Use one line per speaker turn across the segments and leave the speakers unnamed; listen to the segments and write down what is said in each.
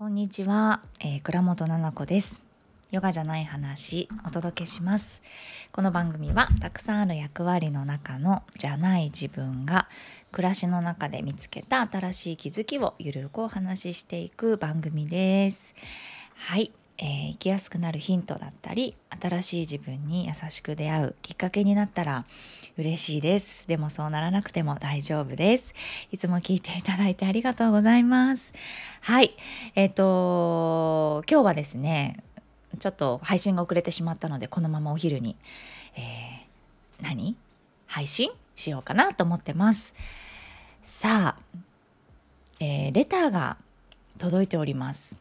こんにちは、えー、倉本々子です。ヨガじゃない話お届けします。この番組はたくさんある役割の中のじゃない自分が暮らしの中で見つけた新しい気づきをゆるくお話ししていく番組です。はい。えー、生きやすくなるヒントだったり新しい自分に優しく出会うきっかけになったら嬉しいです。でもそうならなくても大丈夫です。いつも聞いていただいてありがとうございます。はい。えっ、ー、と今日はですねちょっと配信が遅れてしまったのでこのままお昼に、えー、何？配信しようかなと思ってます。さあ、えー、レターが届いております。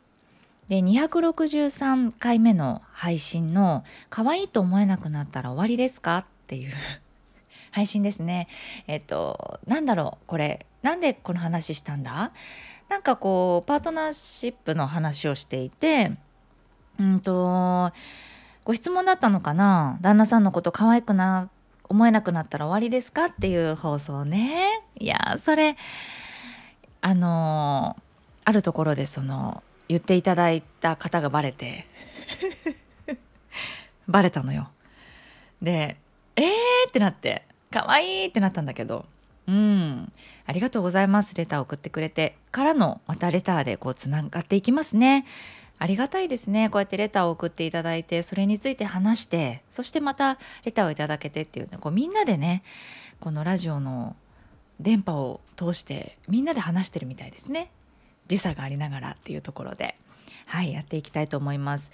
で263回目の配信の「可愛いと思えなくなったら終わりですか?」っていう 配信ですね。えっとなんだろう？これなんでこの話したんだ？なんかこうパートナーシップの話をしていてうんとご質問だったのかな？旦那さんのこと可愛くな思えなくなったら終わりですか？っていう放送ね。いやそれあのあるところでその言っていただいた方がバレて バレたのよ。で「えー!」ってなって「可愛いってなったんだけどうんありがとうございますレター送ってくれてからのまたレターでこうつながっていきますね。ありがたいですねこうやってレターを送っていただいてそれについて話してそしてまたレターをいただけてっていうねこうみんなでねこのラジオの電波を通してみんなで話してるみたいですね。時差がありながらっていうところではいやっていきたいと思います。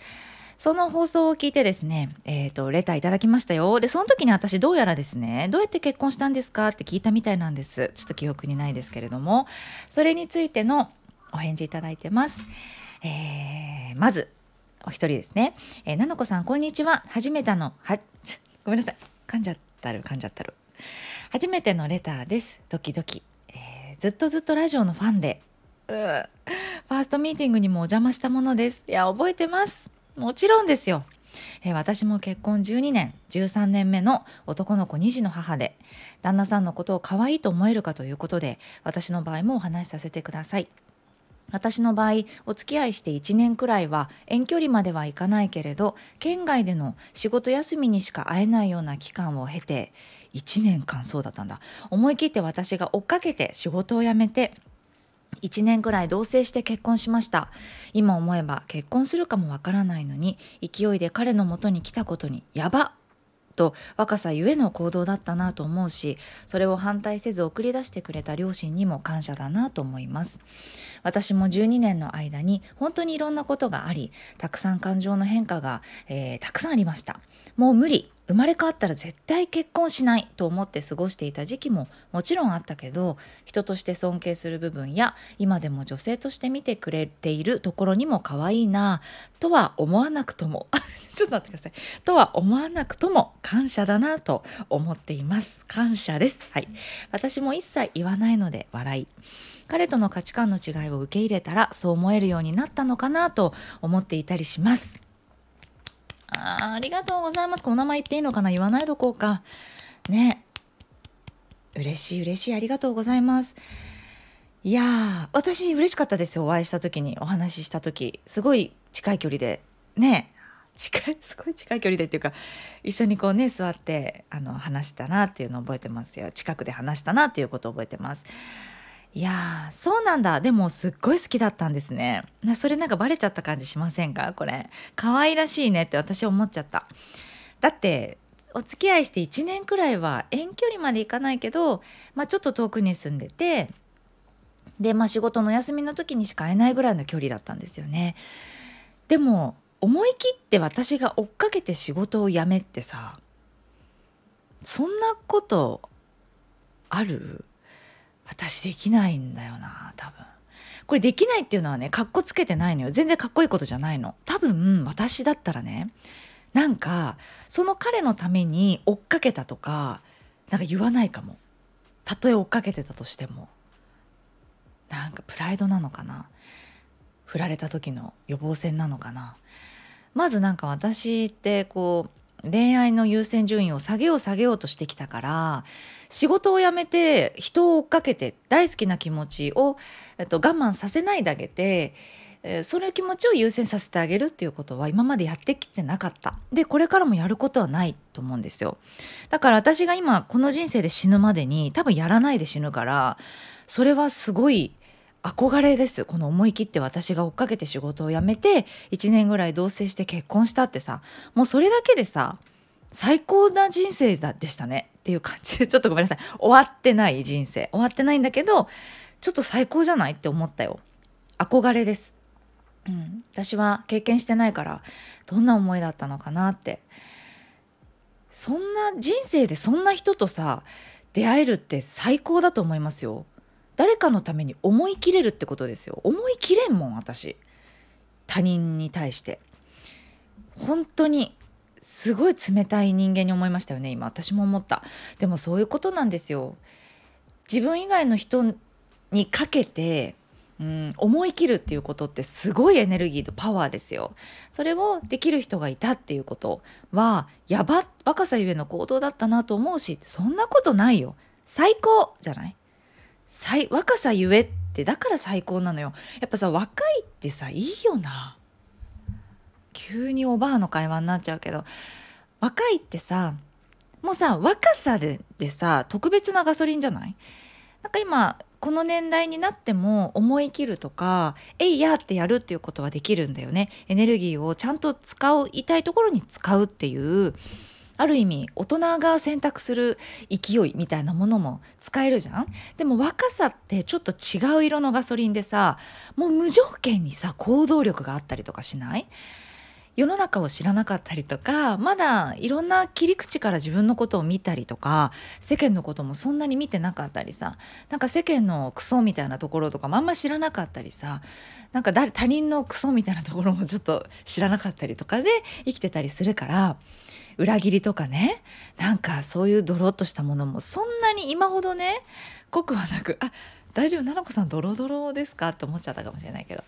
その放送を聞いてですね、えっ、ー、と、レターいただきましたよ。で、その時に私どうやらですね、どうやって結婚したんですかって聞いたみたいなんです。ちょっと記憶にないですけれども、それについてのお返事いただいてます。えー、まず、お一人ですね。えー、なのこさん、こんにちは。初めての、は、ごめんなさい。噛んじゃったる、噛んじゃったる。初めてのレターです。ドキドキ。えー、ずっとずっとラジオのファンでファーストミーティングにもお邪魔したものです。いや、覚えてます。もちろんですよ。え、私も結婚12年、13年目の男の子2児の母で、旦那さんのことを可愛いと思えるかということで、私の場合もお話しさせてください。私の場合お付き合いして1年くらいは遠距離まではいかないけれど県外での仕事休みにしか会えないような期間を経て1年間そうだったんだ思い切って私が追っかけて仕事を辞めて1年くらい同棲して結婚しました。今思えば結婚するかもわからないのに勢いで彼のもとに来たことにやば！と若さゆえの行動だったなと思うしそれを反対せず送り出してくれた両親にも感謝だなと思います。私も12年の間に本当にいろんなことがありたくさん感情の変化が、えー、たくさんありました。もう無理。生まれ変わったら絶対結婚しないと思って過ごしていた時期ももちろんあったけど人として尊敬する部分や今でも女性として見てくれているところにも可愛いなとは思わなくとも ちょっと待ってください。とは思わなくとも感謝だなと思っています。感謝です。はい。私も一切言わないので笑い。彼との価値観の違いを受け入れたらそう思えるようになったのかなと思っていたりします。あありがとうございます。この名前言っていいのかな？言わないどこうか。ね。嬉しい嬉しい。ありがとうございます。いやー、私嬉しかったですよ。お会いした時に、お話しした時。すごい近い距離で。ね。近い、すごい近い距離でっていうか、一緒にこうね、座って、あの、話したなっていうのを覚えてますよ。近くで話したなっていうことを覚えてます。いやそうなんだ。でもすっごい好きだったんですね。それなんかバレちゃった感じしませんか？これ。可愛らしいねって私思っちゃった。だってお付き合いして1年くらいは遠距離まで行かないけど、まあ、ちょっと遠くに住んでてで、まあ、仕事の休みの時にしか会えないぐらいの距離だったんですよね。でも思い切って私が追っかけて仕事を辞めってさそんなことある？私できないんだよな多分。これできないっていうのはねかっこつけてないのよ。全然かっこいいことじゃないの。多分私だったらねなんかその彼のために追っかけたとかなんか言わないかも。たとえ追っかけてたとしても。なんかプライドなのかな。振られた時の予防線なのかな。まずなんか私ってこう恋愛の優先順位を下げよう下げようとしてきたから仕事を辞めて人を追っかけて大好きな気持ちを、えっと、我慢させないであげてえー、その気持ちを優先させてあげるっていうことは今までやってきてなかった。でこれからもやることはないと思うんですよ。だから私が今この人生で死ぬまでに多分やらないで死ぬからそれはすごい憧れです。この思い切って私が追っかけて仕事を辞めて1年ぐらい同棲して結婚したってさもうそれだけでさ最高な人生でしたね。っていう感じで ちょっとごめんなさい。終わってない人生。終わってないんだけどちょっと最高じゃないって思ったよ。憧れです。うん、私は経験してないからどんな思いだったのかなって。そんな人生でそんな人とさ出会えるって最高だと思いますよ。誰かのために思い切れるってことですよ。思い切れんもん私。他人に対して。本当にすごい冷たい人間に思いましたよね今。私も思った。でもそういうことなんですよ。自分以外の人にかけてうん、思い切るっていうことってすごいエネルギーとパワーですよ。それをできる人がいたっていうことはやば若さゆえの行動だったなと思うしそんなことないよ。最高じゃない？最若さゆえってだから最高なのよ。やっぱさ若いってさいいよな。急におばあの会話になっちゃうけど若いってさもうさ若さででさ特別なガソリンじゃない？なんか今この年代になっても思い切るとかえいやってやるっていうことはできるんだよねエネルギーをちゃんと使いたいところに使うっていうある意味大人が選択する勢いみたいなものも使えるじゃん？でも若さってちょっと違う色のガソリンでさもう無条件にさ行動力があったりとかしない？世の中を知らなかったりとかまだいろんな切り口から自分のことを見たりとか世間のこともそんなに見てなかったりさなんか世間のクソみたいなところとかもあんま知らなかったりさなんか他人のクソみたいなところもちょっと知らなかったりとかで生きてたりするから裏切りとかね。なんかそういうドロッとしたものもそんなに今ほどね濃くはなくあ大丈夫？奈々子さんドロドロですか？って思っちゃったかもしれないけど。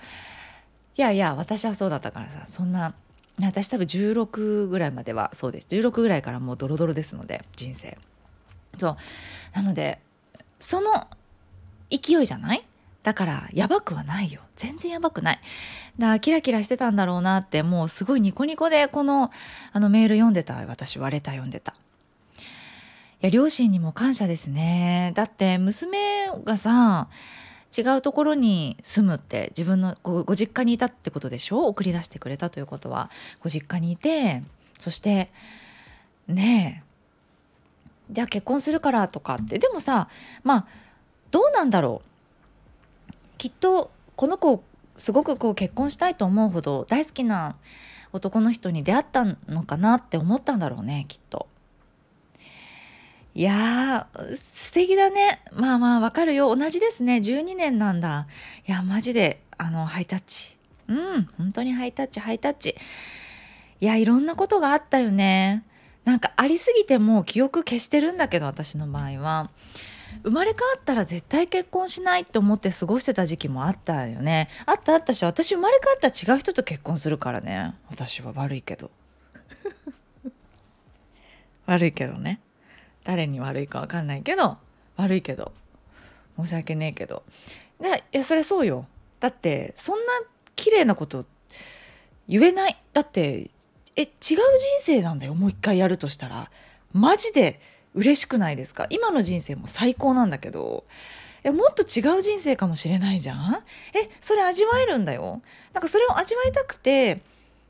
いやいや私はそうだったからさそんな私多分16ぐらいまではそうです。16ぐらいからもうドロドロですので人生。そう。なのでその勢いじゃない？だからやばくはないよ。全然やばくない。だからキラキラしてたんだろうなってもうすごいニコニコでこのあのメール読んでた。私はレター読んでた。いや両親にも感謝ですね。だって娘がさ違うところに住むって自分のごご実家にいたってことでしょ？送り出してくれたということは。ご実家にいてそしてねえじゃあ結婚するからとかって。でもさまあどうなんだろう？きっとこの子すごくこう結婚したいと思うほど大好きな男の人に出会ったのかなって思ったんだろうねきっと。いやー、素敵だね。まあまあ、わかるよ。同じですね。12年なんだ。いや、マジで、あの、ハイタッチ。うん、本当にハイタッチ、ハイタッチ。いや、いろんなことがあったよね。なんかありすぎてもう記憶消してるんだけど、私の場合は。生まれ変わったら絶対結婚しないって思って過ごしてた時期もあったよね。あったあったし、私生まれ変わったら違う人と結婚するからね。私は悪いけど。悪いけどね。誰に悪いか分かんないけど悪いけど申し訳ねえけどいやそれそうよだってそんな綺麗なこと言えないだってえ違う人生なんだよもう一回やるとしたらマジで嬉しくないですか？今の人生も最高なんだけど。えもっと違う人生かもしれないじゃん？えそれ味わえるんだよ。なんかそれを味わいたくて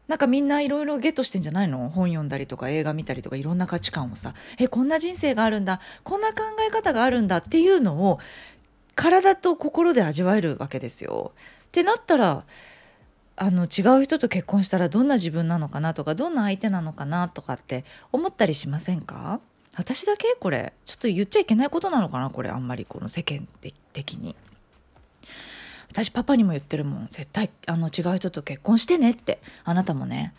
なんかみんないろいろゲットしてんじゃないの？本読んだりとか映画見たりとかいろんな価値観をさ。えこんな人生があるんだ。こんな考え方があるんだっていうのを体と心で味わえるわけですよ。ってなったらあの違う人と結婚したらどんな自分なのかなとかどんな相手なのかなとかって思ったりしませんか？私だけ？これ。ちょっと言っちゃいけないことなのかな？これ。あんまりこの世間的に。私パパにも言ってるもん。絶対あの違う人と結婚してねって。あなたもね。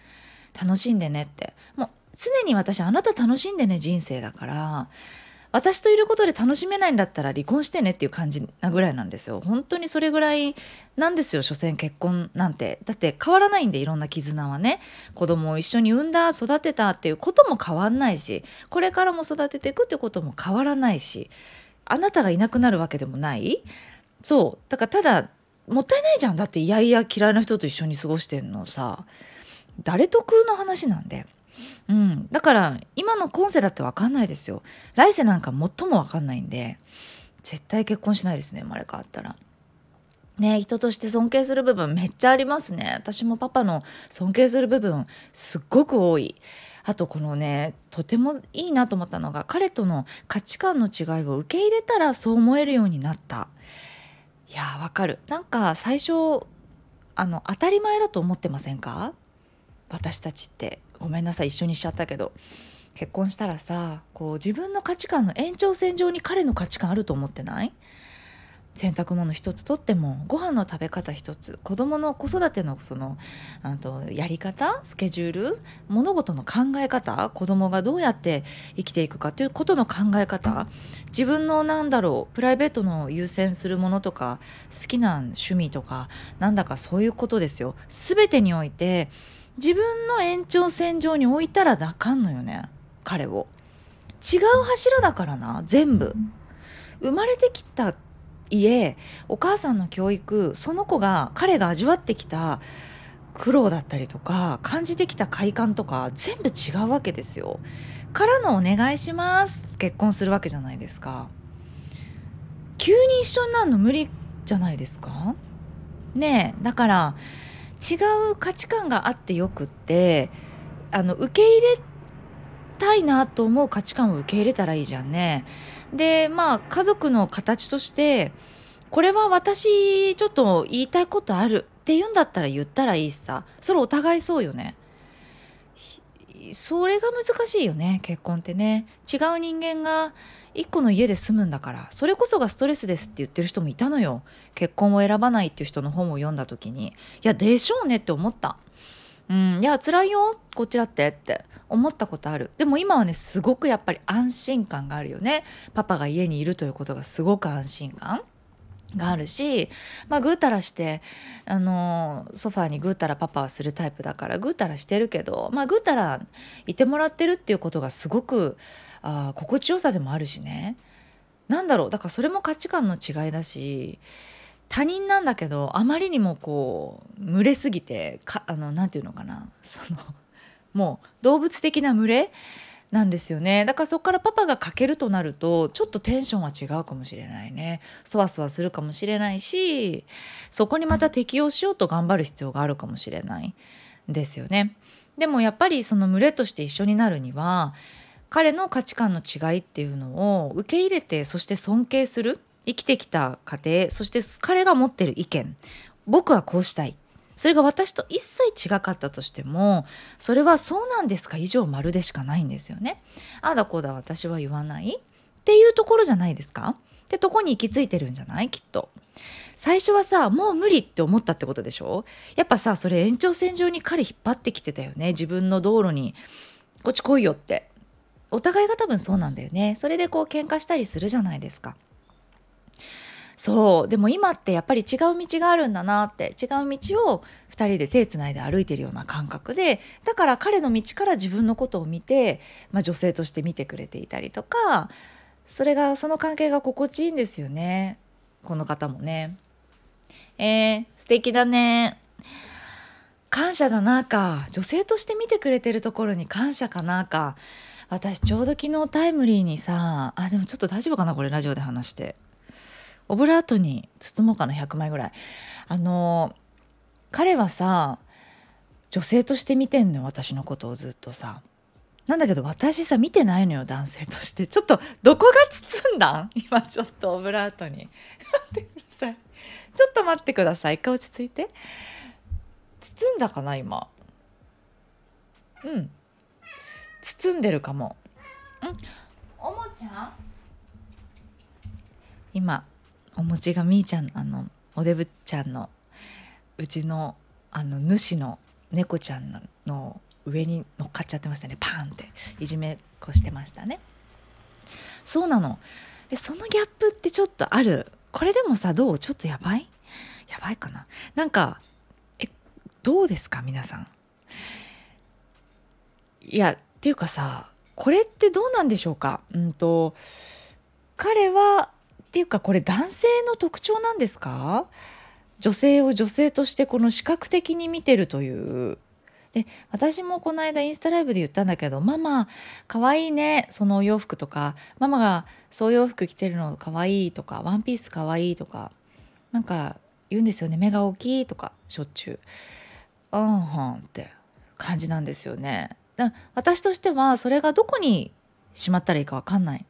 楽しんでねって。もう常に私あなた楽しんでね人生だから。私といることで楽しめないんだったら離婚してねっていう感じなぐらいなんですよ。本当にそれぐらいなんですよ所詮結婚なんて。だって変わらないんでいろんな絆はね。子供を一緒に産んだ育てたっていうことも変わんないしこれからも育てていくってことも変わらないしあなたがいなくなるわけでもない。そう。だからただもったいないじゃん。だっていやいや嫌いな人と一緒に過ごしてんのさ。誰得の話なんで。うん、だから今の今世だって分かんないですよ。来世なんか最も分かんないんで。絶対結婚しないですね生まれ変わったら。ね人として尊敬する部分めっちゃありますね。私もパパの尊敬する部分すっごく多い。あとこのねとてもいいなと思ったのが彼との価値観の違いを受け入れたらそう思えるようになった。いやわかる。なんか最初あの当たり前だと思ってませんか？私たちって。ごめんなさい一緒にしちゃったけど。結婚したらさこう自分の価値観の延長線上に彼の価値観あると思ってない？洗濯物一つとってもご飯の食べ方一つ子供の子育てのそのあとやり方？スケジュール？物事の考え方？子供がどうやって生きていくかということの考え方？自分のなんだろうプライベートの優先するものとか好きな趣味とかなんだかそういうことですよ。全てにおいて自分の延長線上に置いたらなかんのよね彼を。違う柱だからな全部。生まれてきた家お母さんの教育その子が彼が味わってきた苦労だったりとか感じてきた快感とか全部違うわけですよ。からのお願いします結婚するわけじゃないですか。急に一緒になるの無理じゃないですかねえだから違う価値観があってよくってあの受け入れたいなと思う価値観を受け入れたらいいじゃんね。でまあ家族の形としてこれは私ちょっと言いたいことあるって言うんだったら言ったらいいさそれお互いそうよね。それが難しいよね結婚ってね違う人間が一個の家で住むんだからそれこそがストレスですって言ってる人もいたのよ。結婚を選ばないっていう人の本を読んだ時にいやでしょうねって思った。うんいや辛いよこちらってって思ったことある。でも今はねすごくやっぱり安心感があるよね。パパが家にいるということがすごく安心感があるし、まあ、ぐうたらしてあのソファーにぐうたらパパはするタイプだからぐうたらしてるけど、まあ、ぐうたらいてもらってるっていうことがすごくあ心地よさでもあるしね。なんだろうだからそれも価値観の違いだし他人なんだけどあまりにもこう群れすぎてかあのなんていうのかな。そのもう動物的な群れなんですよね。だからそこからパパがかけるとなるとちょっとテンションは違うかもしれないね。そわそわするかもしれないしそこにまた適応しようと頑張る必要があるかもしれないですよね。でもやっぱりその群れとして一緒になるには彼の価値観の違いっていうのを受け入れてそして尊敬する生きてきた過程そして彼が持ってる意見。僕はこうしたい。それが私と一切違かったとしてもそれはそうなんですか？以上丸でしかないんですよね。ああだこうだ私は言わない。っていうところじゃないですか？ってとこに行き着いてるんじゃない？きっと。最初はさもう無理って思ったってことでしょ？やっぱさそれ延長線上に彼引っ張ってきてたよね。自分の道路にこっち来いよって。お互いが多分そうなんだよね。それでこう喧嘩したりするじゃないですか。そう。でも今ってやっぱり違う道があるんだなって。違う道を2人で手つないで歩いてるような感覚で。だから彼の道から自分のことを見て、まあ、女性として見てくれていたりとか。それがその関係が心地いいんですよね。この方もね。えー、素敵だね。感謝だなか。女性として見てくれてるところに感謝かなか。私ちょうど昨日タイムリーにさあでもちょっと大丈夫かなこれラジオで話して。オブラートに包もうかな100枚ぐらい。あの彼はさ女性として見てんのよ私のことをずっとさ。なんだけど私さ見てないのよ男性として。ちょっとどこが包んだん？今ちょっとオブラートに。待ってください。ちょっと待ってください。一回落ち着いて。包んだかな今。うん。包んでるかも。うん。おもちゃ？ん今お餅がみーちゃんあのおデブちゃんのうちのあの主の猫ちゃんの上に乗っかっちゃってましたね。パーンっていじめっこしてましたね。そうなの。でそのギャップってちょっとある？これでもさどう？ちょっとやばい？やばいかな。なんかえどうですか？皆さん。いやっていうかさこれってどうなんでしょうか？うんと彼はっていうかこれ男性の特徴なんですか？女性を女性としてこの視覚的に見てるという。で私もこの間インスタライブで言ったんだけど「ママかわいいね。そのお洋服」とか「ママがそういう洋服着てるのかわいい」とか「ワンピースかわいい」とか。なんか言うんですよね。目が大きいとかしょっちゅう。うんはんって感じなんですよね。私としてはそれがどこにしまったらいいか分かんない。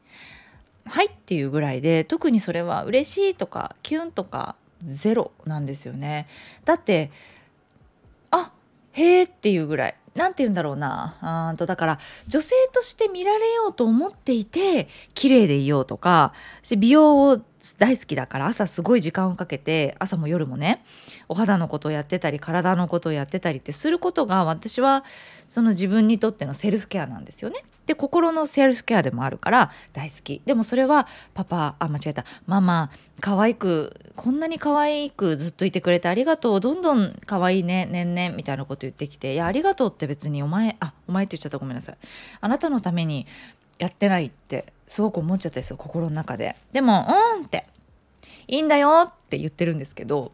はいっていうぐらいで特にそれは嬉しいとかキュンとかゼロなんですよね。だってへえっていうぐらい何て言うんだろうなうんとだから女性として見られようと思っていて綺麗でいようとか美容を大好きだから朝すごい時間をかけて朝も夜もねお肌のことをやってたり体のことをやってたりってすることが私はその自分にとってのセルフケアなんですよね。で心のセルフケアでもあるから大好き。でもそれはパパあ間違えた。ママ可愛くこんなに可愛くずっといてくれてありがとう。どんどん可愛いね年々みたいなこと言ってきていやありがとうって別にお前あお前って言っちゃった。ごめんなさい。あなたのためにやってないってすごく思っちゃったですよ心の中で。でもうんって。いいんだよって言ってるんですけど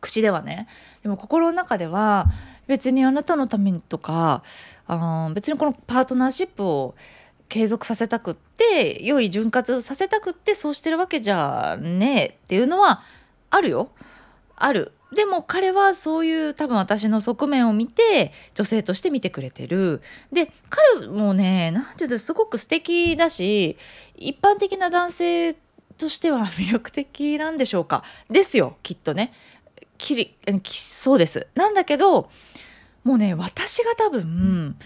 口ではね。でも心の中では別にあなたのためにとかあ別にこのパートナーシップを継続させたくって良い潤滑させたくってそうしてるわけじゃねえっていうのはあるよ。ある。でも彼はそういう多分私の側面を見て女性として見てくれてる。で彼もね何て言うとすごく素敵だし一般的な男性としては魅力的なんでしょうか。ですよきっとね。きりそうです。なんだけどもうね私が多分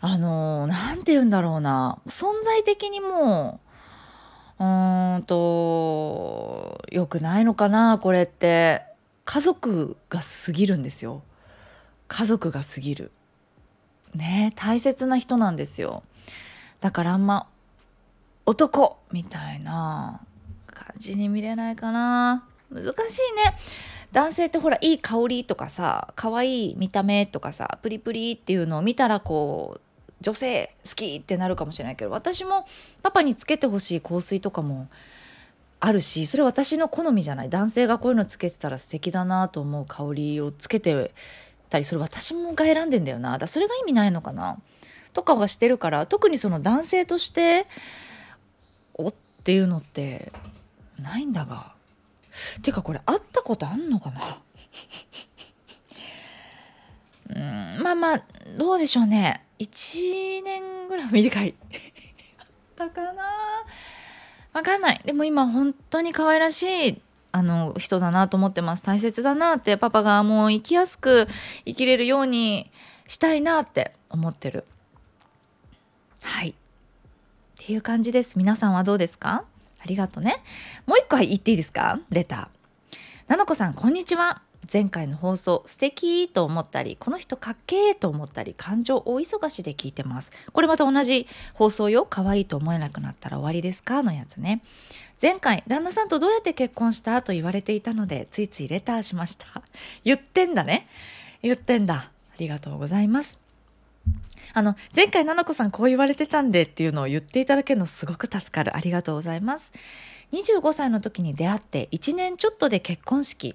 あの何て言うんだろうな。存在的にもうーんと良くないのかなこれって。家族が過ぎるんですよ。家族が過ぎる。ね大切な人なんですよ。だからあんま男みたいな感じに見れないかな。難しいね。男性ってほらいい香りとかさ可愛い見た目とかさプリプリっていうのを見たらこう女性好きってなるかもしれないけど私もパパにつけてほしい香水とかもあるしそれ私の好みじゃない。男性がこういうのつけてたら素敵だなと思う香りをつけてたりそれ私もが選んでんだよな。だそれが意味ないのかな。とかはしてるから特にその男性としておっていうのってないんだが。ていうかこれ会ったことあんのかな？うんまあまあどうでしょうね。1年ぐらい短い。だかな？わかんない。でも今本当に可愛らしいあの人だなと思ってます。大切だなってパパがもう生きやすく生きれるようにしたいなって思ってる。はい。っていう感じです。皆さんはどうですか？ありがとうね。もう一個言っていいですか？レター。なのこさん、こんにちは。前回の放送素敵と思ったりこの人かっけーと思ったり感情大忙しで聞いてます。これまた同じ放送よ。可愛いと思えなくなったら終わりですか？のやつね。前回旦那さんとどうやって結婚した？と言われていたのでついついレターしました。言ってんだね。言ってんだ。ありがとうございます。あの前回菜々子さんこう言われてたんでっていうのを言っていただけるのすごく助かる。ありがとうございます。25歳の時に出会って1年ちょっとで結婚式。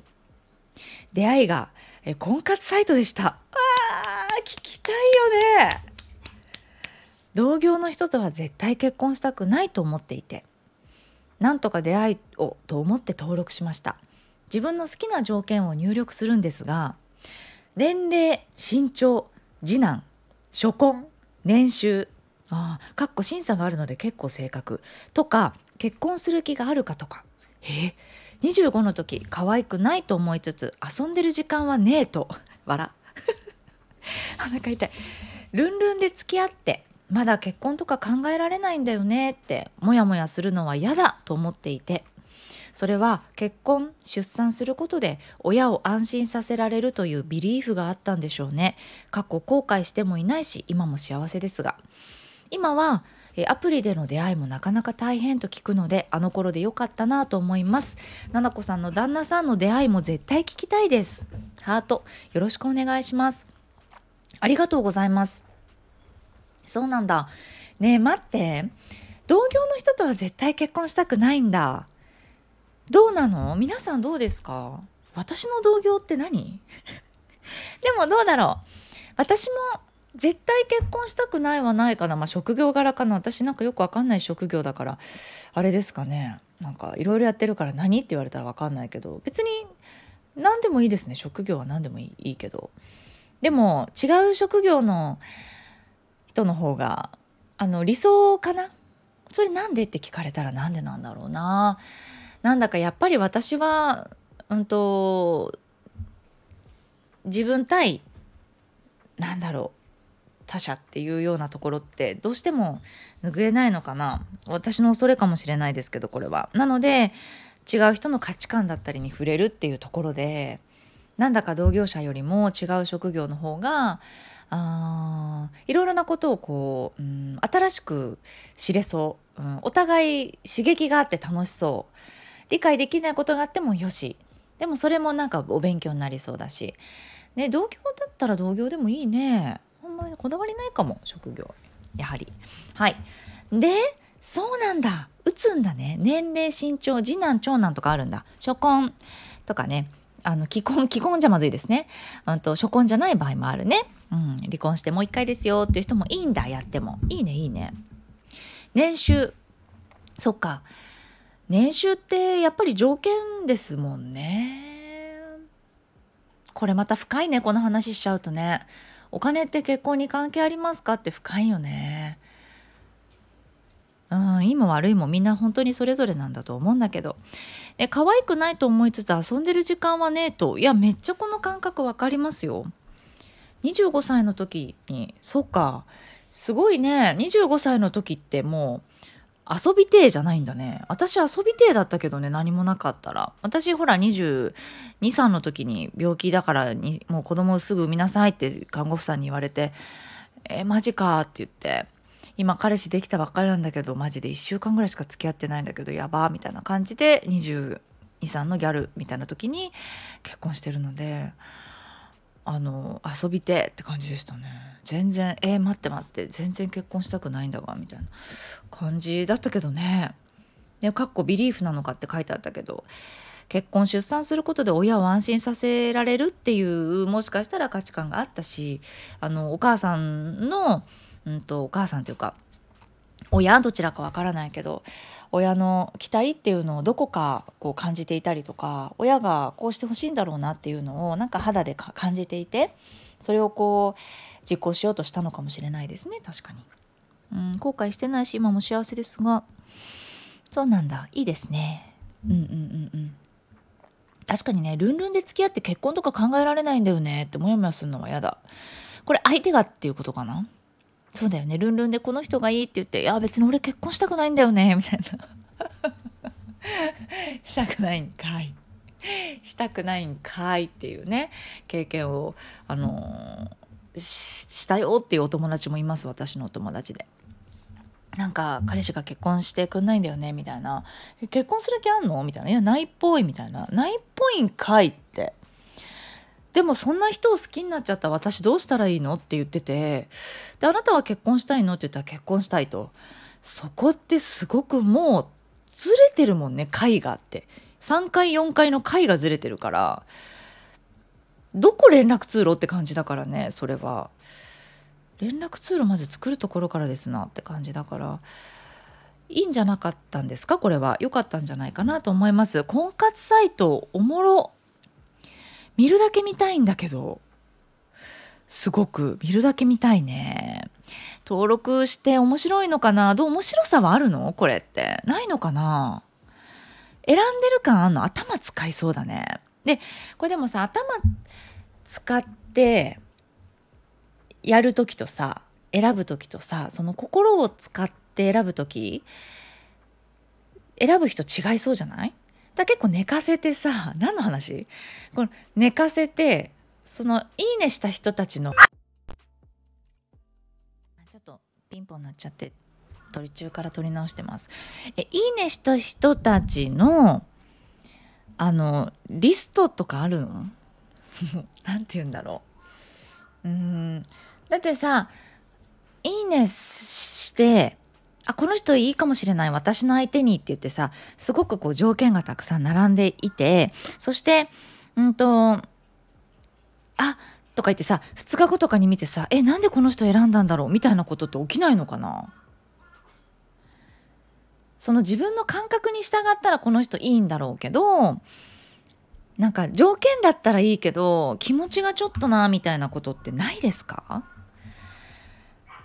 出会いがえ婚活サイトでした。あー聞きたいよね。同業の人とは絶対結婚したくないと思っていてなんとか出会いをと思って登録しました。自分の好きな条件を入力するんですが年齢身長次男初婚年収。ああかっこ審査があるので結構正確。とか結婚する気があるかとか。え25の時可愛くないと思いつつ遊んでる時間はねえと。笑。腹痛い。ルンルンで付き合ってまだ結婚とか考えられないんだよねってモヤモヤするのは嫌だと思っていて。それは結婚出産することで親を安心させられるというビリーフがあったんでしょうね。過去後悔してもいないし今も幸せですが。今はアプリでの出会いもなかなか大変と聞くのであの頃でよかったなと思います。ななこさんの旦那さんの出会いも絶対聞きたいです。ハートよろしくお願いします。ありがとうございます。そうなんだ。ねえ待って。同業の人とは絶対結婚したくないんだ。どうなの？皆さんどうですか？私の同業って何？でもどうだろう？私も絶対結婚したくないはないかな。まあ職業柄かな。私なんかよくわかんない職業だから。あれですかね。なんかいろいろやってるから何って言われたらわかんないけど。別に何でもいいですね。職業は何でもいいいいけど。でも違う職業の人の方があの理想かな？それなんで？って聞かれたらなんでなんだろうな。なんだかやっぱり私はうんと自分対なんだろう他者っていうようなところってどうしても拭えないのかな。私の恐れかもしれないですけどこれは。なので違う人の価値観だったりに触れるっていうところでなんだか同業者よりも違う職業の方があいろいろなことをこう、うん、新しく知れそう、うん、お互い刺激があって楽しそう。理解できないことがあってもよし。でもそれもなんかお勉強になりそうだし、ね、同業だったら同業でもいいね。ほんまにこだわりないかも職業。やはり。はい。でそうなんだ。打つんだね。年齢身長次男長男とかあるんだ。初婚。とかね。あの既婚既婚じゃまずいですね。あと初婚じゃない場合もあるね、うん、離婚してもう一回ですよ。っていう人もいいんだ。やっても。いいねいいね。年収。そっか。年収ってやっぱり条件ですもんね。これまた深いねこの話しちゃうとね。お金って結婚に関係ありますかって深いよね。うんいいも悪いもみんな本当にそれぞれなんだと思うんだけど。で可愛くないと思いつつ遊んでる時間はねえと。いやめっちゃこの感覚わかりますよ。25歳の時にそっか。すごいね。25歳の時ってもう遊びてじゃないんだね。私遊びてえだったけどね何もなかったら。私ほら223の時に病気だからにもう子供をすぐ産みなさいって看護婦さんに言われて「えー、マジか」って言って今彼氏できたばっかりなんだけどマジで1週間ぐらいしか付き合ってないんだけどやばみたいな感じで223のギャルみたいな時に結婚してるのであの遊びてって感じでしたね。全然えー、待って待って全然結婚したくないんだがみたいな感じだったけどね。でかっこビリーフなのかって書いてあったけど結婚出産することで親を安心させられるっていうもしかしたら価値観があったしあのお母さんのうんと、お母さんというか親どちらかわからないけど親の期待っていうのをどこかこう感じていたりとか親がこうしてほしいんだろうなっていうのをなんか肌で感じていてそれをこう実行しようとしたのかもしれないですね確かに。うん、後悔してないし今も幸せですがそうなんだいいですね。うんうんうんうん確かにねルンルンで付き合って結婚とか考えられないんだよねってモヤモヤするのは嫌だ。これ相手がっていうことかな？そうだよね。ルンルンでこの人がいいって言って「いや別に俺結婚したくないんだよね」みたいな。したくないんかい。したくないんかいっていうね経験をあのしたよっていうお友達もいます私のお友達で。なんか彼氏が結婚してくんないんだよねみたいな「結婚する気あんの?」みたいな「いやないっぽい」みたいな「ないっぽいんかい」って。でもそんな人を好きになっちゃった私どうしたらいいの？って言ってて。であなたは結婚したいの？って言ったら結婚したいと。そこってすごくもうずれてるもんね回があって。3回4回の回がずれてるから。どこ連絡通路って感じだからねそれは。連絡通路まず作るところからですなって感じだから。いいんじゃなかったんですか？これは。良かったんじゃないかなと思います。婚活サイトおもろ見るだけ見たいんだけど。すごく見るだけ見たいね。登録して面白いのかな？どう面白さはあるの？これって。ないのかな？選んでる感あんの？頭使いそうだね。でこれでもさ頭使ってやる時とさ選ぶ時とさその心を使って選ぶ時選ぶ人違いそうじゃない？だ結構寝かせてさ何の話？この寝かせてその「いいね」した人たちのちょっとピンポンになっちゃって取り中から取り直してます。えいいねした人たちのあのリストとかあるの？なんて言うんだろう。うんだってさ「いいね」してあこの人いいかもしれない。私の相手にって言ってさすごくこう条件がたくさん並んでいてそしてうんとあとか言ってさ2日後とかに見てさえなんでこの人選んだんだろう？みたいなことって起きないのかな？その自分の感覚に従ったらこの人いいんだろうけどなんか条件だったらいいけど気持ちがちょっとなみたいなことってないですか？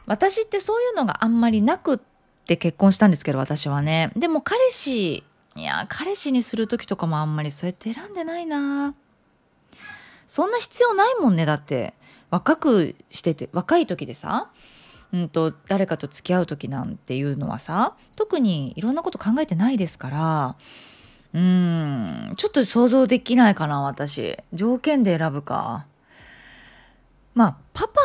私ってそういうのがあんまりなくって結婚したんですけど私はね。でも彼氏いや彼氏にする時とかもあんまりそうやって選んでないな。そんな必要ないもんねだって。若くしてて若い時でさうんと誰かと付き合う時なんていうのはさ特にいろんなこと考えてないですからうんちょっと想像できないかな私。条件で選ぶか。まあパパ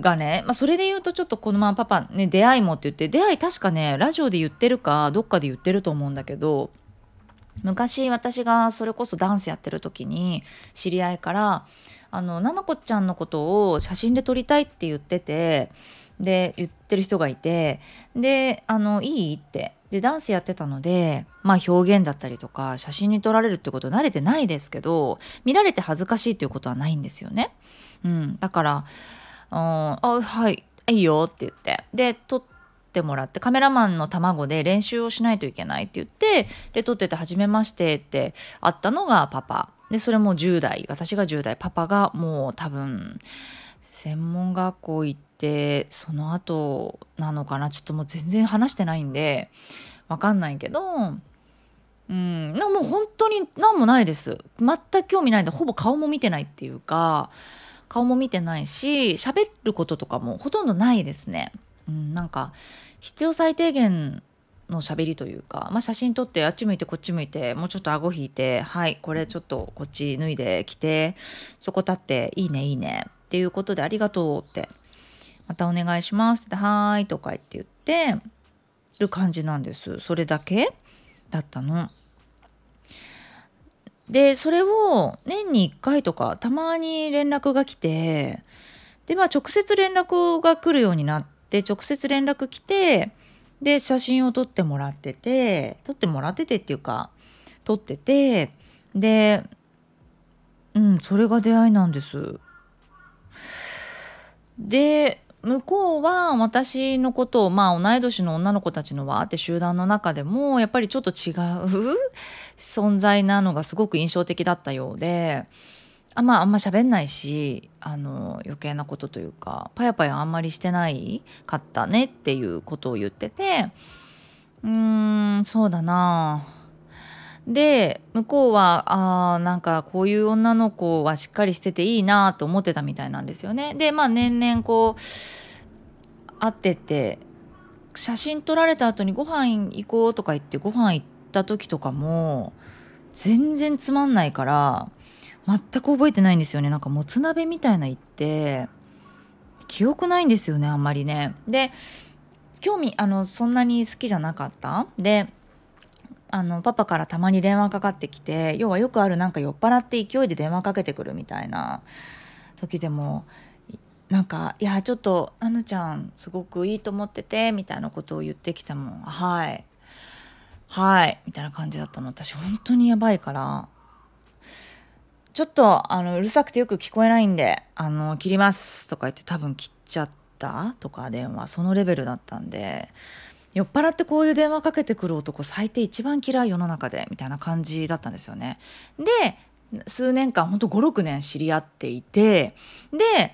がね、まあ、それで言うとちょっとこのままパパね出会いもって言って出会い確かねラジオで言ってるかどっかで言ってると思うんだけど昔私がそれこそダンスやってる時に知り合いからあのななこちゃんのことを写真で撮りたいって言っててで言ってる人がいてであのいいってでダンスやってたのでまあ表現だったりとか写真に撮られるってこと慣れてないですけど見られて恥ずかしいっていうことはないんですよね。うん、だから「あはい。いいよ」って言って。で撮ってもらってカメラマンの卵で練習をしないといけないって言ってで撮ってて「初めまして」って会ったのがパパ。でそれも10代。私が10代。パパがもう多分専門学校行ってその後なのかな。ちょっともう全然話してないんでわかんないけどうん。もう本当に何もないです。全く興味ないんでほぼ顔も見てないっていうか顔も見てないし喋ることとかもほとんどないですね。うん、なんか必要最低限の喋りというか、まあ、写真撮ってあっち向いてこっち向いてもうちょっと顎引いてはいこれちょっとこっち脱いできてそこ立っていいねいいねっていうことでありがとうってまたお願いしますってはーいとか言って言ってる感じなんですそれだけだったの。でそれを年に1回とかたまに連絡が来てでまあ直接連絡が来るようになって直接連絡来てで写真を撮ってもらってて撮ってもらっててっていうか撮っててでうんそれが出会いなんです。で向こうは私のことをまあ同い年の女の子たちのわーって集団の中でもやっぱりちょっと違う存在なのがすごく印象的だったようであ,、まあ、あんま喋んないしあの余計なことというかパヤパヤあんまりしてないかったねっていうことを言っててうーんそうだなで向こうはあなんかこういう女の子はしっかりしてていいなと思ってたみたいなんですよね。でまあ年々こう会ってて写真撮られた後にご飯行こうとか言ってご飯行ってた時とかも全然つまんないから全く覚えてないんですよね。なんかもつ鍋みたいな行って記憶ないんですよねあんまりね。で興味あのそんなに好きじゃなかった。であのパパからたまに電話かかってきて要はよくあるなんか酔っ払って勢いで電話かけてくるみたいな時でもなんか「いやちょっとあぬちゃんすごくいいと思ってて」みたいなことを言ってきたもん「はい。はい」みたいな感じだったの。私本当にやばいから「ちょっとあのうるさくてよく聞こえないんであの切ります」とか言って多分切っちゃったとか電話そのレベルだったんで酔っ払ってこういう電話かけてくる男最低一番嫌い世の中でみたいな感じだったんですよね。で数年間ほんと56年知り合っていてで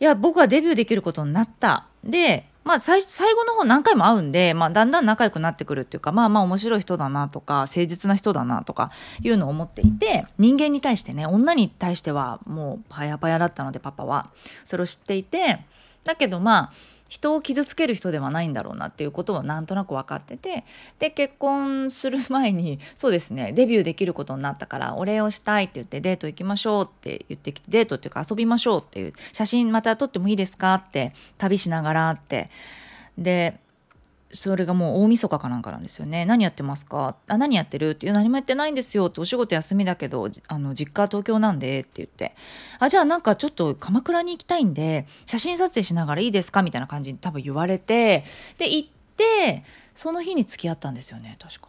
いや僕はデビューできることになった。でまあ最後の方何回も会うんで、まあ、だんだん仲良くなってくるっていうかまあまあ面白い人だなとか誠実な人だなとかいうのを思っていて人間に対してね女に対してはもうパヤパヤだったのでパパは。それを知っていてだけどまあ人を傷つける人ではないんだろうなっていうことはなんとなく分かっててで結婚する前にそうですねデビューできることになったからお礼をしたいって言ってデート行きましょうって言ってきてデートっていうか遊びましょうっていう写真また撮ってもいいですかって旅しながらって。でそれがもう大晦日かなんかなんですよね。何やってますか？あ何やってる？っていう何もやってないんですよってお仕事休みだけどあの実家東京なんでって言って。あじゃあなんかちょっと鎌倉に行きたいんで写真撮影しながらいいですか？みたいな感じに多分言われてで行ってその日に付き合ったんですよね確か。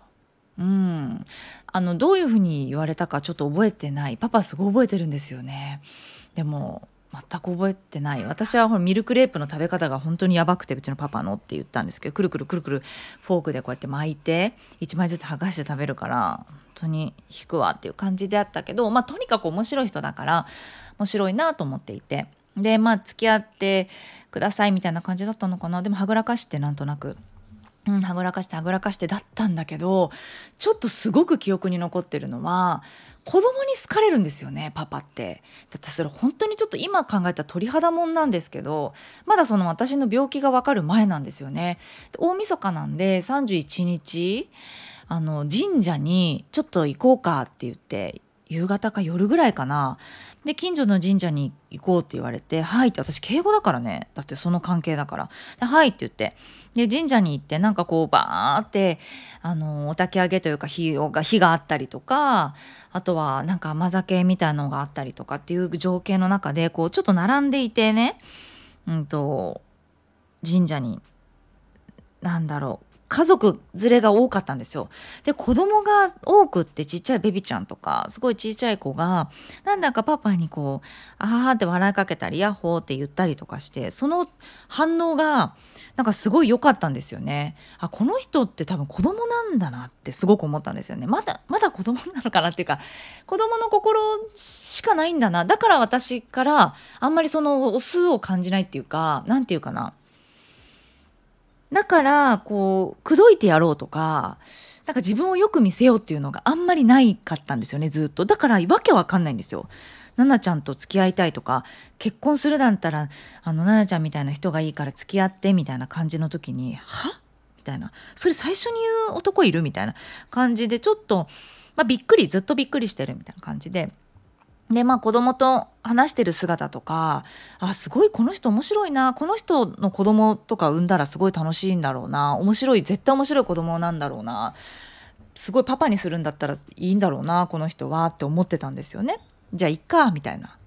うん。あのどういうふうに言われたかちょっと覚えてない。パパすごい覚えてるんですよね。でも全く覚えてない。私はほらミルクレープの食べ方が本当にやばくてうちのパパのって言ったんですけどくるくるくるくるフォークでこうやって巻いて1枚ずつ剥がして食べるから本当に引くわっていう感じであったけどまあとにかく面白い人だから面白いなと思っていて。でまあ付き合ってくださいみたいな感じだったのかな。でもはぐらかしてなんとなく。うん、はぐらかしてはぐらかしてだったんだけどちょっとすごく記憶に残ってるのは子供に好かれるんですよねパパって。だってそれ本当にちょっと今考えたら鳥肌もんなんですけどまだその私の病気がわかる前なんですよね。大晦日なんで31日あの神社にちょっと行こうかって言って夕方か夜ぐらいかなで近所の神社に行こうって言われて「はい」って私敬語だからね。だってその関係だから「ではい」って言って。で神社に行ってなんかこうバーってあのお焚き上げというか火が火があったりとかあとはなんか甘酒みたいなのがあったりとかっていう情景の中でこうちょっと並んでいてね、うんと神社に何だろう。家族連れが多かったんですよ。で子供が多くってちっちゃいベビちゃんとかすごいちっちゃい子がなんだかパパにこう「あは」って笑いかけたり「ヤッホー」って言ったりとかしてその反応がなんかすごい良かったんですよね。あこの人って多分子供なんだなってすごく思ったんですよね。まだまだ子供なのかなっていうか子供の心しかないんだなだから私からあんまりそのオスを感じないっていうか何て言うかなだからこう口説いてやろうとかなんか自分をよく見せようっていうのがあんまりないかったんですよねずっと。だからわけわかんないんですよ。奈々ちゃんと付き合いたいとか結婚するだったらあの奈々ちゃんみたいな人がいいから付き合ってみたいな感じの時に「は？みたいな。それ最初に言う男いるみたいな感じでちょっと、まあ、びっくりずっとびっくりしてるみたいな感じで。でまあ子供と話してる姿とかあすごいこの人面白いな。この人の子供とか産んだらすごい楽しいんだろうな。面白い絶対面白い子供なんだろうな。すごいパパにするんだったらいいんだろうなこの人はって思ってたんですよね。じゃあいっかみたいな。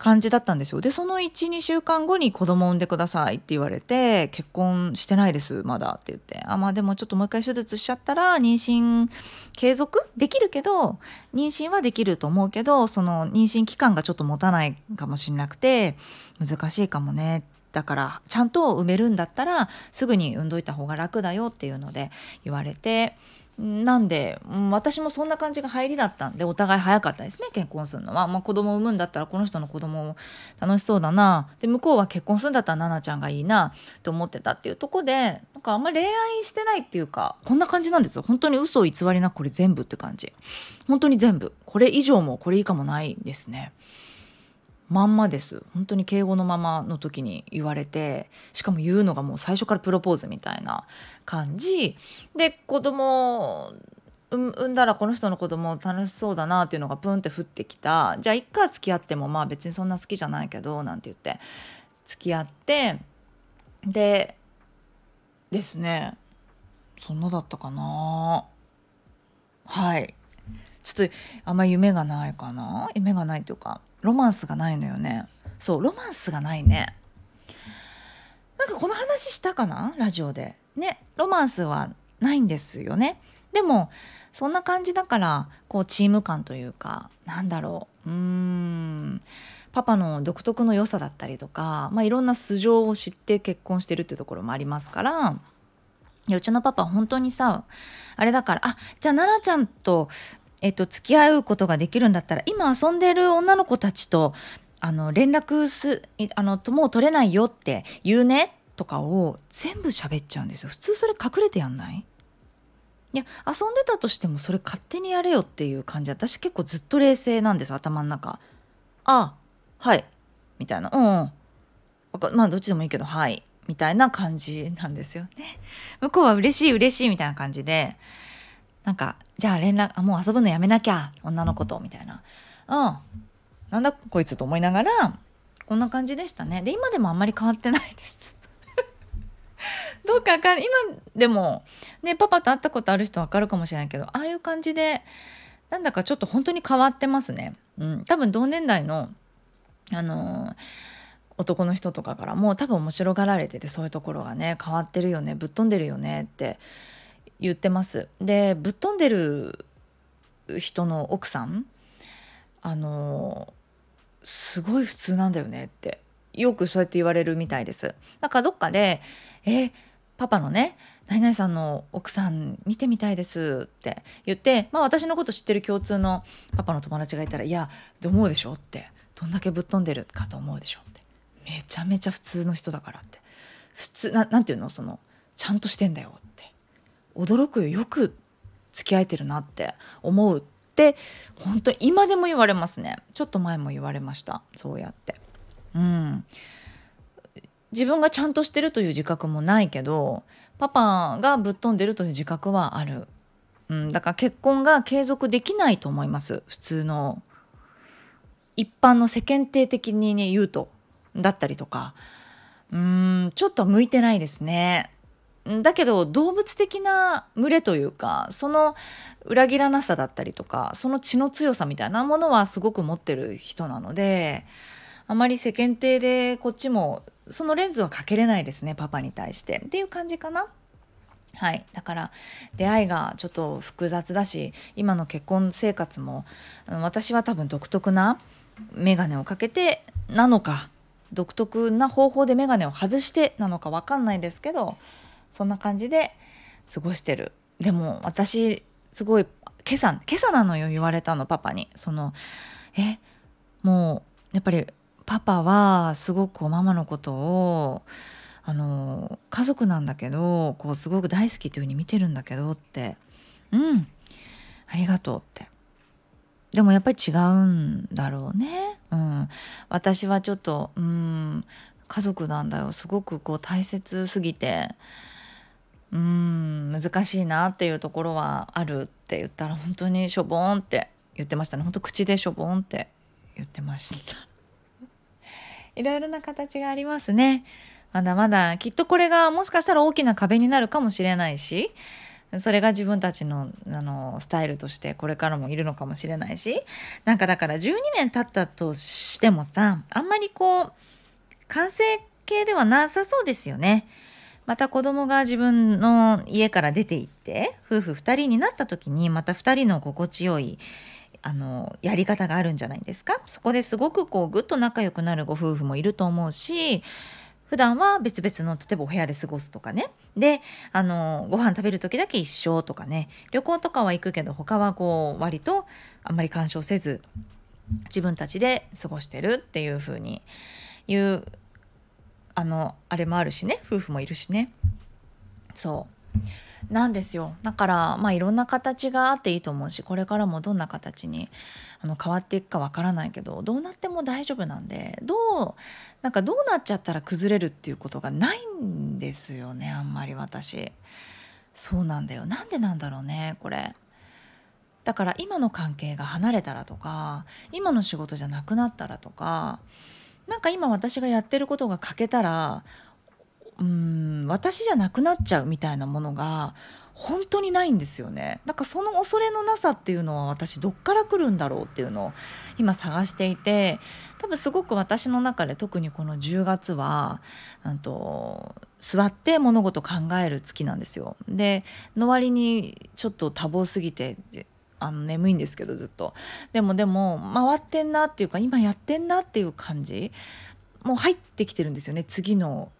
感じだったんですよ。でその12週間後に子供産んでくださいって言われて結婚してないですまだって言って。あまあでもちょっともう一回手術しちゃったら妊娠継続できるけど妊娠はできると思うけどその妊娠期間がちょっと持たないかもしれなくて難しいかもね。だからちゃんと産めるんだったらすぐに産んどいた方が楽だよっていうので言われてなんで、私もそんな感じが入りだったんでお互い早かったですね結婚するのは、まあ、子供を産むんだったらこの人の子供も楽しそうだな。で向こうは結婚するんだったら奈々ちゃんがいいなと思ってたっていうとこでなんかあんまり恋愛してないっていうかこんな感じなんですよ。本当に嘘を偽りなくこれ全部って感じ。本当に全部。これ以上もこれ以下もないですね。まんまです。本当に敬語のままの時に言われてしかも言うのがもう最初からプロポーズみたいな感じ。で子供産んだらこの人の子供楽しそうだなっていうのがプンって降ってきた。じゃあ一回付き合ってもまあ別にそんな好きじゃないけどなんて言って付き合ってでですね。そんなだったかな。はい。ちょっとあんま夢がないかな。夢がないというかロマンスがないのよね。そうロマンスがないね。なんかこの話したかな？ラジオで。ねロマンスはないんですよね。でもそんな感じだからこうチーム感というかなんだろう。うーん。パパの独特の良さだったりとか、まあ、いろんな素性を知って結婚してるっていうところもありますからうちのパパ本当にさあれだからあじゃあ奈々ちゃんとえっと、付き合うことができるんだったら今遊んでる女の子たちとあの連絡すあのもう取れないよって言うねとかを全部喋っちゃうんですよ。普通それ隠れてやんない？いや遊んでたとしてもそれ勝手にやれよっていう感じ私結構ずっと冷静なんです頭の中。あはい。みたいな。うん。まあどっちでもいいけどはい。みたいな感じなんですよね。向こうは嬉しい嬉しいみたいな感じで。なんかじゃあ連絡あもう遊ぶのやめなきゃ女の子とみたいな。うん。なんだこいつと思いながらこんな感じでしたね。で今でもあんまり変わってないです。どうかか今でもねパパと会ったことある人わかるかもしれないけどああいう感じでなんだかちょっと本当に変わってますね。うん、多分同年代のあのー、男の人とかからも多分面白がられててそういうところがね変わってるよねぶっ飛んでるよねって言ってますでぶっ飛んでる人の奥さんあのすごい普通なんだよねってよくそうやって言われるみたいですだからどっかで「えパパのね何々さんの奥さん見てみたいです」って言ってまあ私のこと知ってる共通のパパの友達がいたら「いやどう思うでしょ?」って「どんだけぶっ飛んでるかと思うでしょ?」ってめちゃめちゃ普通の人だからって普通ななんていうの？そのちゃんとしてんだよって驚くよよく付き合えてるなって思うって本当今でも言われますね。ちょっと前も言われました。そうやって。うん。自分がちゃんとしてるという自覚もないけどパパがぶっ飛んでるという自覚はある、うん、だから結婚が継続できないと思います。普通の一般の世間体的にね言うと。だったりとか。うん。ちょっと向いてないですね。だけど動物的な群れというかその裏切らなさだったりとかその血の強さみたいなものはすごく持ってる人なのであまり世間体でこっちもそのレンズはかけれないですねパパに対してっていう感じかな。はい、だから出会いがちょっと複雑だし今の結婚生活も私は多分独特な眼鏡をかけてなのか独特な方法で眼鏡を外してなのか分かんないですけどそんな感じで過ごしてる。でも私すごい今朝今朝なのよ言われたのパパに。そのえもうやっぱりパパはすごくママのことをあの家族なんだけどこうすごく大好きというふうに見てるんだけどって。うん。ありがとうって。でもやっぱり違うんだろうね。うん。私はちょっとうん。家族なんだよ。すごくこう大切すぎて。うん難しいなっていうところはあるって言ったら本当にしょぼんって言ってましたね。本当口でしょぼんって言ってました。いろいろな形がありますね。まだまだきっとこれがもしかしたら大きな壁になるかもしれないしそれが自分たちのあのスタイルとしてこれからもいるのかもしれないしなんかだから12年経ったとしてもさあんまりこう完成形ではなさそうですよね。また子供が自分の家から出て行って夫婦2人になった時にまた2人の心地よいあのやり方があるんじゃないですか？そこですごくこうぐっと仲良くなるご夫婦もいると思うし普段は別々の例えばお部屋で過ごすとかね。であのご飯食べる時だけ一緒とかね。旅行とかは行くけど他はこう割とあんまり干渉せず自分たちで過ごしてるっていう風に言うあのあれもあるしね夫婦もいるしね。そう。なんですよ。だからまあいろんな形があっていいと思うしこれからもどんな形にあの変わっていくかわからないけどどうなっても大丈夫なんでどうなんかどうなっちゃったら崩れるっていうことがないんですよねあんまり私。そうなんだよ。なんでなんだろうねこれ。だから今の関係が離れたらとか今の仕事じゃなくなったらとかなんか今私がやってることが欠けたらうん私じゃなくなっちゃうみたいなものが本当にないんですよねなんかその恐れのなさっていうのは私どっから来るんだろうっていうのを今探していて多分すごく私の中で特にこの10月はんと座って物事考える月なんですよ。での割にちょっと多忙すぎてあの眠いんですけどずっと。でもでも回ってんなっていうか今やってんなっていう感じ。もう入ってきてるんですよね次の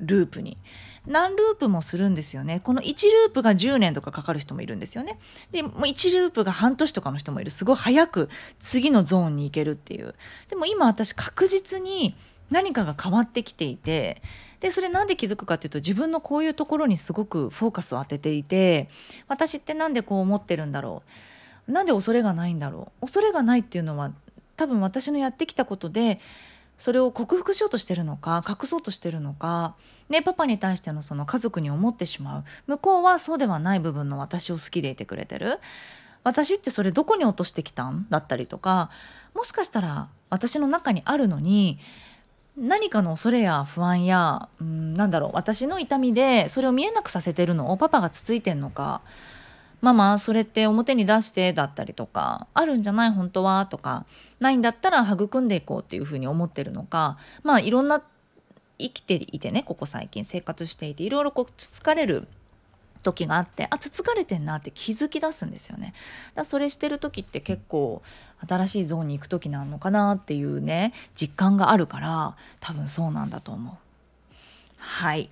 ループに。何ループもするんですよね。この1ループが10年とかかかる人もいるんですよね。でもう1ループが半年とかの人もいる。すごい早く次のゾーンに行けるっていう。でも今私確実に何かが変わってきていて。でそれなんで気づくかっていうと自分のこういうところにすごくフォーカスを当てていて。私って何でこう思ってるんだろう。なんで恐れがないんだろう？恐れがないっていうのは多分私のやってきたことでそれを克服しようとしてるのか隠そうとしてるのか、ね、パパに対してのその家族に思ってしまう。向こうはそうではない部分の私を好きでいてくれてる。私ってそれどこに落としてきたんだったりとかもしかしたら私の中にあるのに何かの恐れや不安やうんなんだろう私の痛みでそれを見えなくさせてるのをパパがつついてんのかママそれって表に出してだったりとかあるんじゃない本当はとかないんだったら育んでいこうっていうふうに思ってるのかまあいろんな生きていてねここ最近生活していていろいろこうつつかれる時があってあつつかれてんなって気づき出すんですよね。だそれしてる時って結構新しいゾーンに行く時なのかなっていうね実感があるから多分そうなんだと思う。はい。っ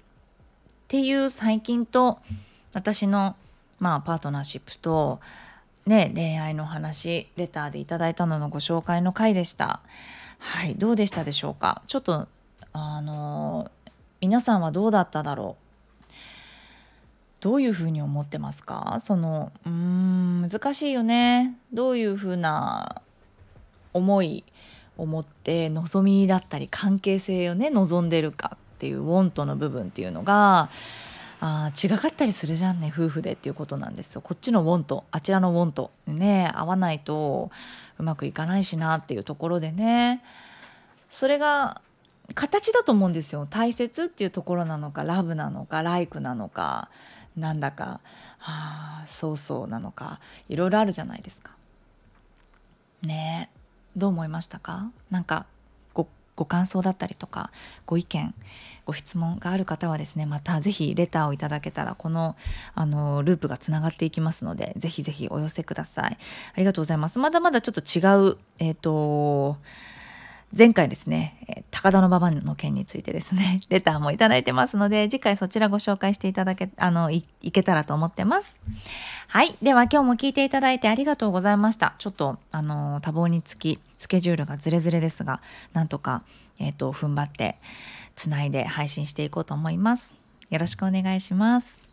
ていう最近と私のまあパートナーシップとね恋愛の話レターでいただいたののご紹介の回でした。はいどうでしたでしょうか？ちょっとあの皆さんはどうだっただろう？どういうふうに思ってますか？そのうーん難しいよね。どういうふうな思いを持って望みだったり関係性をね望んでるかっていうウォントの部分っていうのがあ違かったりするじゃんね夫婦でっていうことなんですよ。こっちのウォントあちらのウォントね合わないとうまくいかないしなっていうところでね。それが形だと思うんですよ。大切っていうところなのかラブなのかライクなのかなんだか、はあ、そうそうなのか。いろいろあるじゃないですか。ねどう思いましたか？なんかご感想だったりとかご意見ご質問がある方はですねまた是非レターをいただけたらこのあのループがつながっていきますので是非是非お寄せください。ありがとうございます。まだまだちょっと違うえっ、ー、と前回ですね、高田馬場の件についてですね、レターもいただいてますので、次回そちらご紹介していただけ、あの、いいけたらと思ってます。はい。では今日も聞いていただいてありがとうございました。ちょっと、あの、多忙につき、スケジュールがズレズレですが、なんとか、えっ、ー、と、踏ん張って、つないで配信していこうと思います。よろしくお願いします。